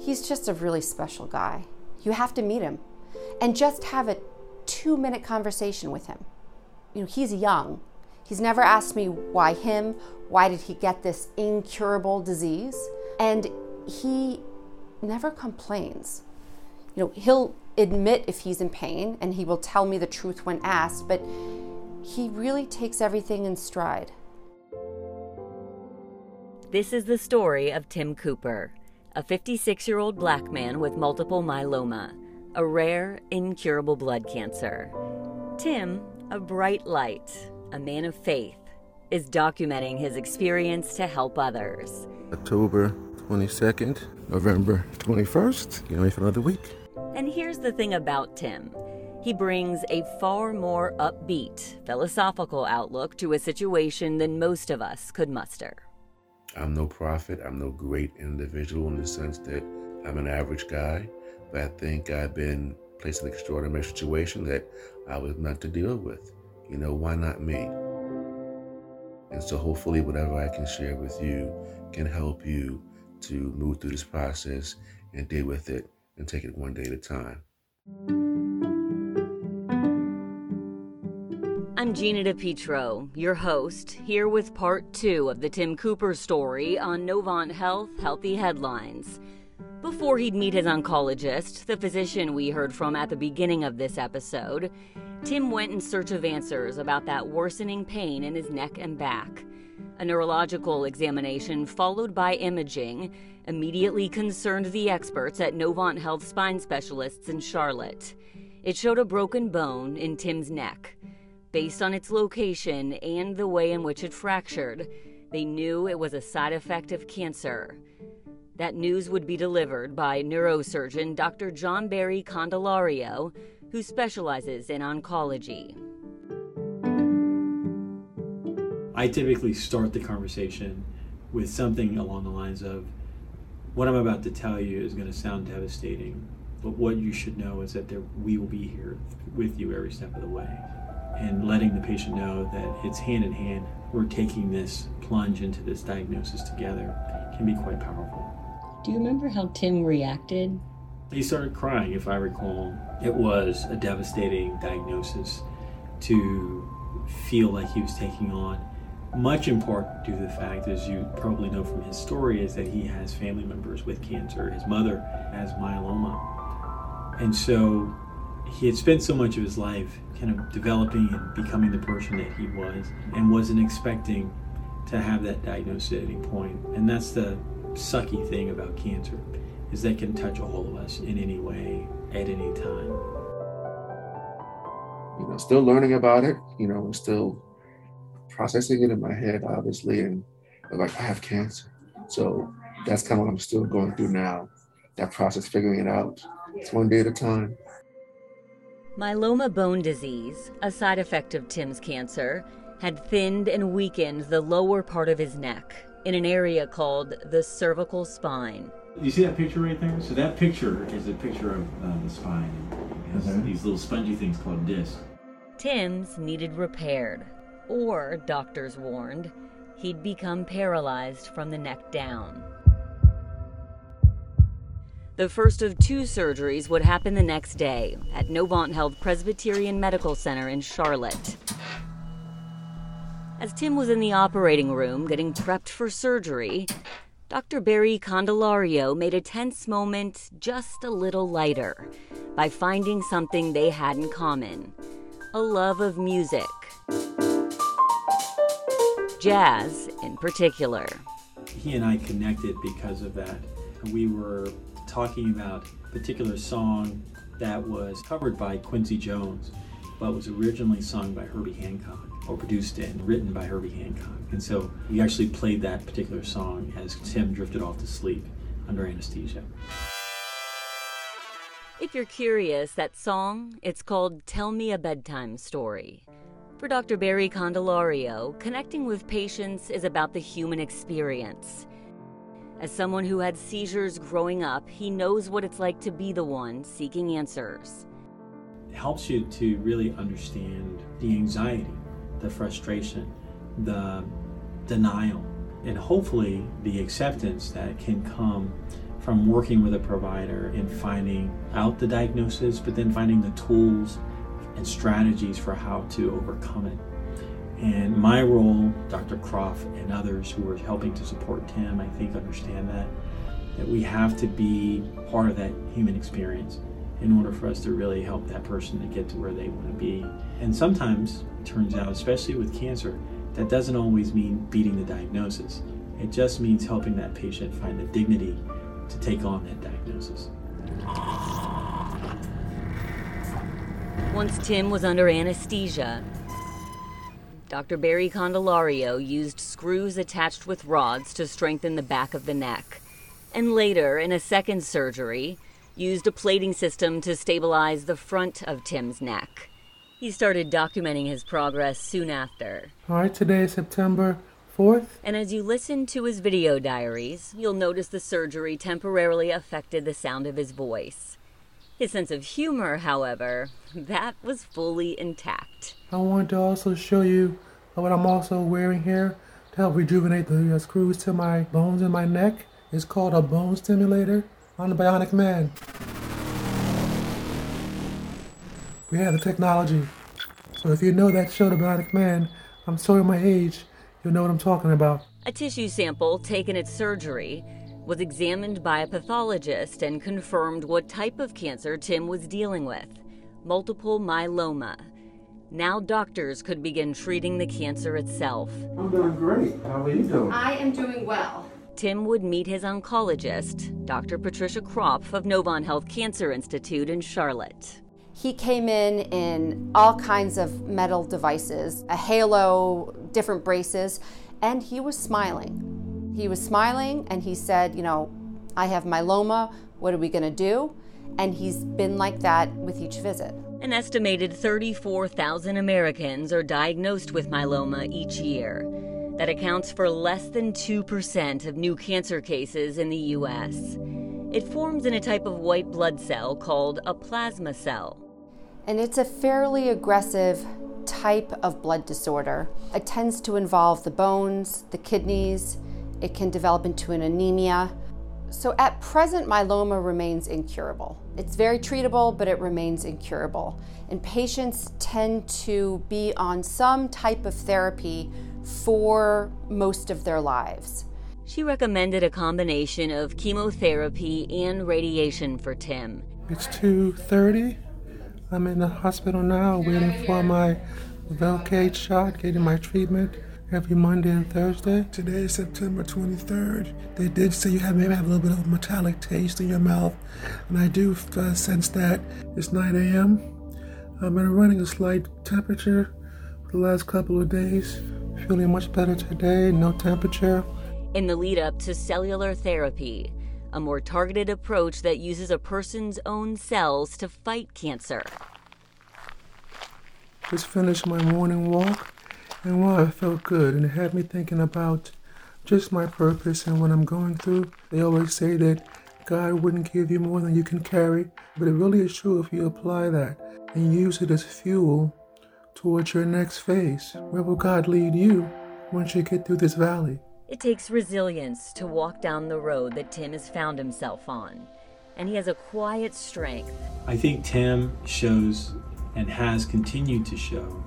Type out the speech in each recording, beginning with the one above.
He's just a really special guy. You have to meet him and just have a two minute conversation with him. You know, he's young. He's never asked me why him, why did he get this incurable disease? And he never complains. You know, he'll admit if he's in pain and he will tell me the truth when asked, but he really takes everything in stride. This is the story of Tim Cooper, a 56 year old black man with multiple myeloma, a rare, incurable blood cancer. Tim, a bright light, a man of faith, is documenting his experience to help others. October 22nd, November 21st, getting ready for another week. And here's the thing about Tim he brings a far more upbeat, philosophical outlook to a situation than most of us could muster. I'm no prophet, I'm no great individual in the sense that I'm an average guy, but I think I've been placed in an extraordinary situation that I was meant to deal with. You know, why not me? And so hopefully, whatever I can share with you can help you to move through this process and deal with it and take it one day at a time. I'm Gina DePietro, your host, here with part two of the Tim Cooper story on Novant Health Healthy Headlines. Before he'd meet his oncologist, the physician we heard from at the beginning of this episode, Tim went in search of answers about that worsening pain in his neck and back. A neurological examination, followed by imaging, immediately concerned the experts at Novant Health spine specialists in Charlotte. It showed a broken bone in Tim's neck. Based on its location and the way in which it fractured, they knew it was a side effect of cancer. That news would be delivered by neurosurgeon Dr. John Barry Candelario, who specializes in oncology. I typically start the conversation with something along the lines of what I'm about to tell you is going to sound devastating, but what you should know is that there, we will be here with you every step of the way and letting the patient know that it's hand in hand. We're taking this plunge into this diagnosis together can be quite powerful. Do you remember how Tim reacted? He started crying, if I recall. It was a devastating diagnosis to feel like he was taking on. Much in part due to the fact, as you probably know from his story, is that he has family members with cancer. His mother has myeloma. And so he had spent so much of his life kind of developing and becoming the person that he was and wasn't expecting to have that diagnosis at any point. And that's the sucky thing about cancer is that can touch all of us in any way at any time. You know, still learning about it, you know, still processing it in my head, obviously, and like I have cancer. So that's kind of what I'm still going through now. That process, figuring it out. It's one day at a time. Myeloma bone disease, a side effect of Tim's cancer, had thinned and weakened the lower part of his neck in an area called the cervical spine. You see that picture right there? So that picture is a picture of uh, the spine. It has Mhm. these little spongy things called discs. Tim's needed repaired, or doctors warned, he'd become paralyzed from the neck down. The first of two surgeries would happen the next day at Novant Health Presbyterian Medical Center in Charlotte. As Tim was in the operating room getting prepped for surgery, Dr. Barry Candelario made a tense moment just a little lighter by finding something they had in common a love of music. Jazz, in particular. He and I connected because of that. We were talking about a particular song that was covered by Quincy Jones, but was originally sung by Herbie Hancock, or produced and written by Herbie Hancock. And so we actually played that particular song as Tim drifted off to sleep under anesthesia. If you're curious, that song, it's called Tell Me a Bedtime Story. For Dr. Barry Candelario, connecting with patients is about the human experience. As someone who had seizures growing up, he knows what it's like to be the one seeking answers. It helps you to really understand the anxiety, the frustration, the denial, and hopefully the acceptance that can come from working with a provider and finding out the diagnosis, but then finding the tools and strategies for how to overcome it. And my role, Dr. Kropf and others who are helping to support Tim, I think understand that that we have to be part of that human experience in order for us to really help that person to get to where they want to be. And sometimes it turns out, especially with cancer, that doesn't always mean beating the diagnosis. It just means helping that patient find the dignity to take on that diagnosis. Once Tim was under anesthesia, Dr. Barry Candelario used screws attached with rods to strengthen the back of the neck. And later, in a second surgery, used a plating system to stabilize the front of Tim's neck. He started documenting his progress soon after. All right, today is September 4th. And as you listen to his video diaries, you'll notice the surgery temporarily affected the sound of his voice. His sense of humor, however, that was fully intact. I want to also show you what I'm also wearing here to help rejuvenate the uh, screws to my bones in my neck. It's called a bone stimulator on the Bionic Man. We have the technology. So if you know that show, The Bionic Man, I'm showing my age, you'll know what I'm talking about. A tissue sample taken at surgery was examined by a pathologist and confirmed what type of cancer Tim was dealing with multiple myeloma. Now doctors could begin treating the cancer itself. I'm doing great. How are you doing? I am doing well. Tim would meet his oncologist, Dr. Patricia Kropf of Novant Health Cancer Institute in Charlotte. He came in in all kinds of metal devices, a halo, different braces, and he was smiling. He was smiling and he said, You know, I have myeloma. What are we going to do? And he's been like that with each visit. An estimated 34,000 Americans are diagnosed with myeloma each year. That accounts for less than 2% of new cancer cases in the U.S. It forms in a type of white blood cell called a plasma cell. And it's a fairly aggressive type of blood disorder. It tends to involve the bones, the kidneys, it can develop into an anemia. So at present, myeloma remains incurable. It's very treatable, but it remains incurable. And patients tend to be on some type of therapy for most of their lives. She recommended a combination of chemotherapy and radiation for Tim. It's 2.30. I'm in the hospital now waiting for my Velcade shot, getting my treatment every Monday and Thursday. Today is September 23rd. They did say you have maybe have a little bit of a metallic taste in your mouth, and I do uh, sense that. It's 9 a.m. I've been running a slight temperature for the last couple of days. Feeling much better today, no temperature. In the lead up to cellular therapy, a more targeted approach that uses a person's own cells to fight cancer. Just finished my morning walk, and wow, I felt good, and it had me thinking about just my purpose and what I'm going through. They always say that God wouldn't give you more than you can carry, but it really is true if you apply that and use it as fuel towards your next phase. Where will God lead you once you get through this valley? It takes resilience to walk down the road that Tim has found himself on, and he has a quiet strength. I think Tim shows and has continued to show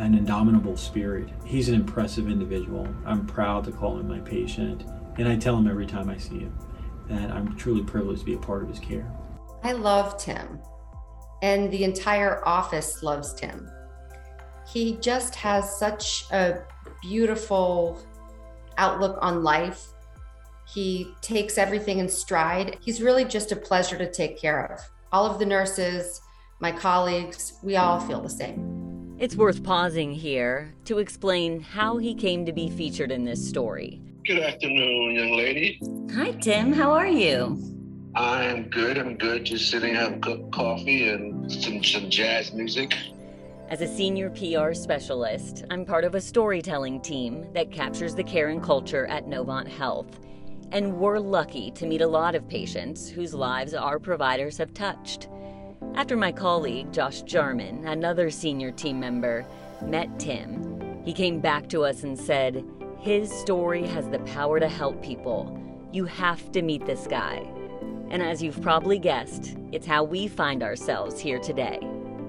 an indomitable spirit. He's an impressive individual. I'm proud to call him my patient, and I tell him every time I see him that I'm truly privileged to be a part of his care. I love Tim, and the entire office loves Tim. He just has such a beautiful outlook on life. He takes everything in stride. He's really just a pleasure to take care of. All of the nurses, my colleagues, we all feel the same. It's worth pausing here to explain how he came to be featured in this story. Good afternoon, young lady. Hi, Tim. How are you? I'm good. I'm good. Just sitting, having coffee and some, some jazz music. As a senior PR specialist, I'm part of a storytelling team that captures the care and culture at Novant Health. And we're lucky to meet a lot of patients whose lives our providers have touched. After my colleague, Josh Jarman, another senior team member, met Tim, he came back to us and said, His story has the power to help people, You have to meet this guy. And as you've probably guessed, it's how we find ourselves here today.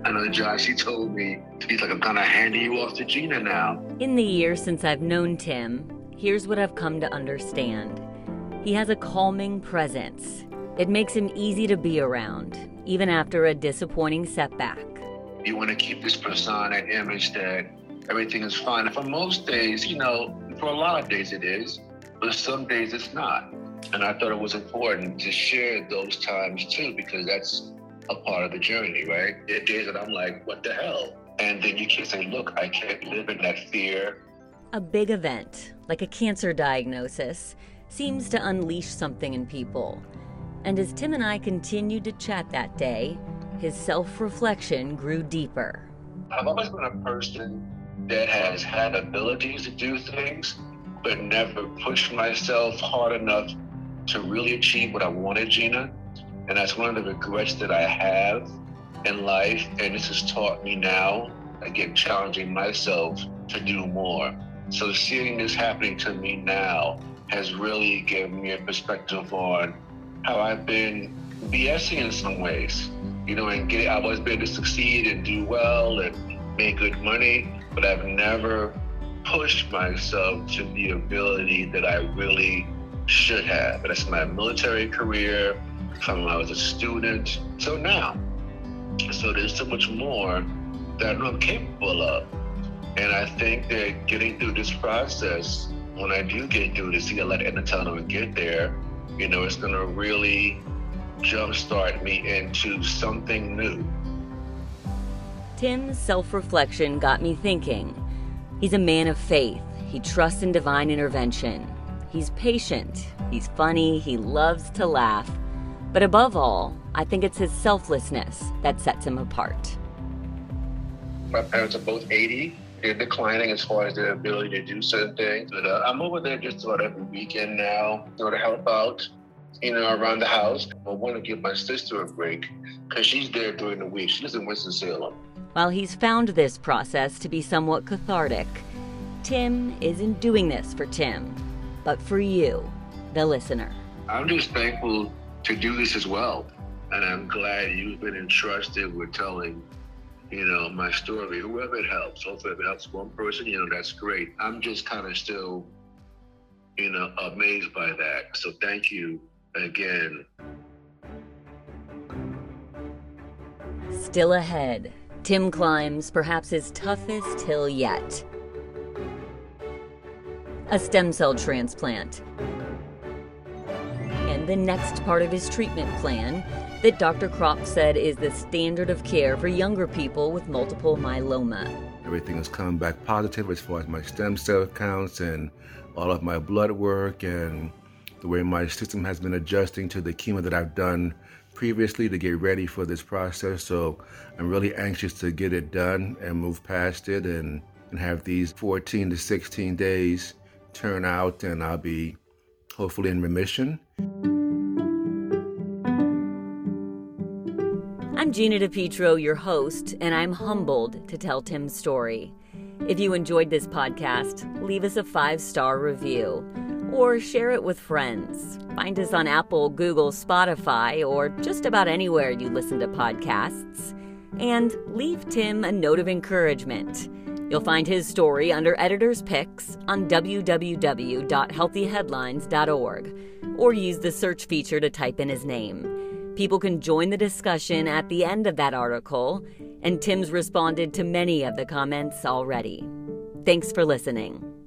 I know Josh, he told me, he's like, I'm kind of handing you off to Gina now. In the years since I've known Tim, here's what I've come to understand he has a calming presence. It makes him easy to be around, even after a disappointing setback. You want to keep this persona and image that everything is fine. For most days, you know, for a lot of days it is, but some days it's not. And I thought it was important to share those times too, because that's a part of the journey, right? There are days that I'm like, what the hell? And then you can't say, look, I can't live in that fear. A big event, like a cancer diagnosis, seems to unleash something in people. And as Tim and I continued to chat that day, his self reflection grew deeper. I've always been a person that has had abilities to do things, but never pushed myself hard enough to really achieve what I wanted, Gina. And that's one of the regrets that I have in life. And this has taught me now, again, challenging myself to do more. So seeing this happening to me now has really given me a perspective on how I've been BSing in some ways. You know, and get I've always been to succeed and do well and make good money, but I've never pushed myself to the ability that I really should have. That's my military career, from when I was a student. So now, so there's so much more that I'm capable of. And I think that getting through this process, when I do get through this, see a light in the tunnel and get there, you know, it's gonna really jumpstart me into something new. Tim's self reflection got me thinking. He's a man of faith. He trusts in divine intervention. He's patient. He's funny. He loves to laugh. But above all, I think it's his selflessness that sets him apart. My parents are both 80. They're declining as far as their ability to do certain things. But uh, I'm over there just about every weekend now, you know, to help out, you know, around the house. I want to give my sister a break because she's there during the week. She lives in Winston-Salem. While he's found this process to be somewhat cathartic, Tim isn't doing this for Tim, but for you, the listener. I'm just thankful to do this as well. And I'm glad you've been entrusted with telling, you know, my story, whoever it helps. Hopefully if it helps one person, you know, that's great. I'm just kind of still, you know, amazed by that. So thank you again. Still ahead, Tim climbs perhaps his toughest hill yet. A stem cell transplant And the next part of his treatment plan that Dr. Kropf said is the standard of care for younger people with multiple myeloma. Everything has come back positive as far as my stem cell counts and all of my blood work and the way my system has been adjusting to the chemo that I've done previously to get ready for this process. So I'm really anxious to get it done and move past it and, and have these 14 to 16 days turn out and I'll be hopefully in remission. I'm Gina DePietro, your host, and I'm humbled to tell Tim's story. If you enjoyed this podcast, leave us a five star review or share it with friends. Find us on Apple, Google, Spotify, or just about anywhere you listen to podcasts. And leave Tim a note of encouragement. You'll find his story under Editor's Picks on www.healthyheadlines.org or use the search feature to type in his name. People can join the discussion at the end of that article, and Tim's responded to many of the comments already. Thanks for listening.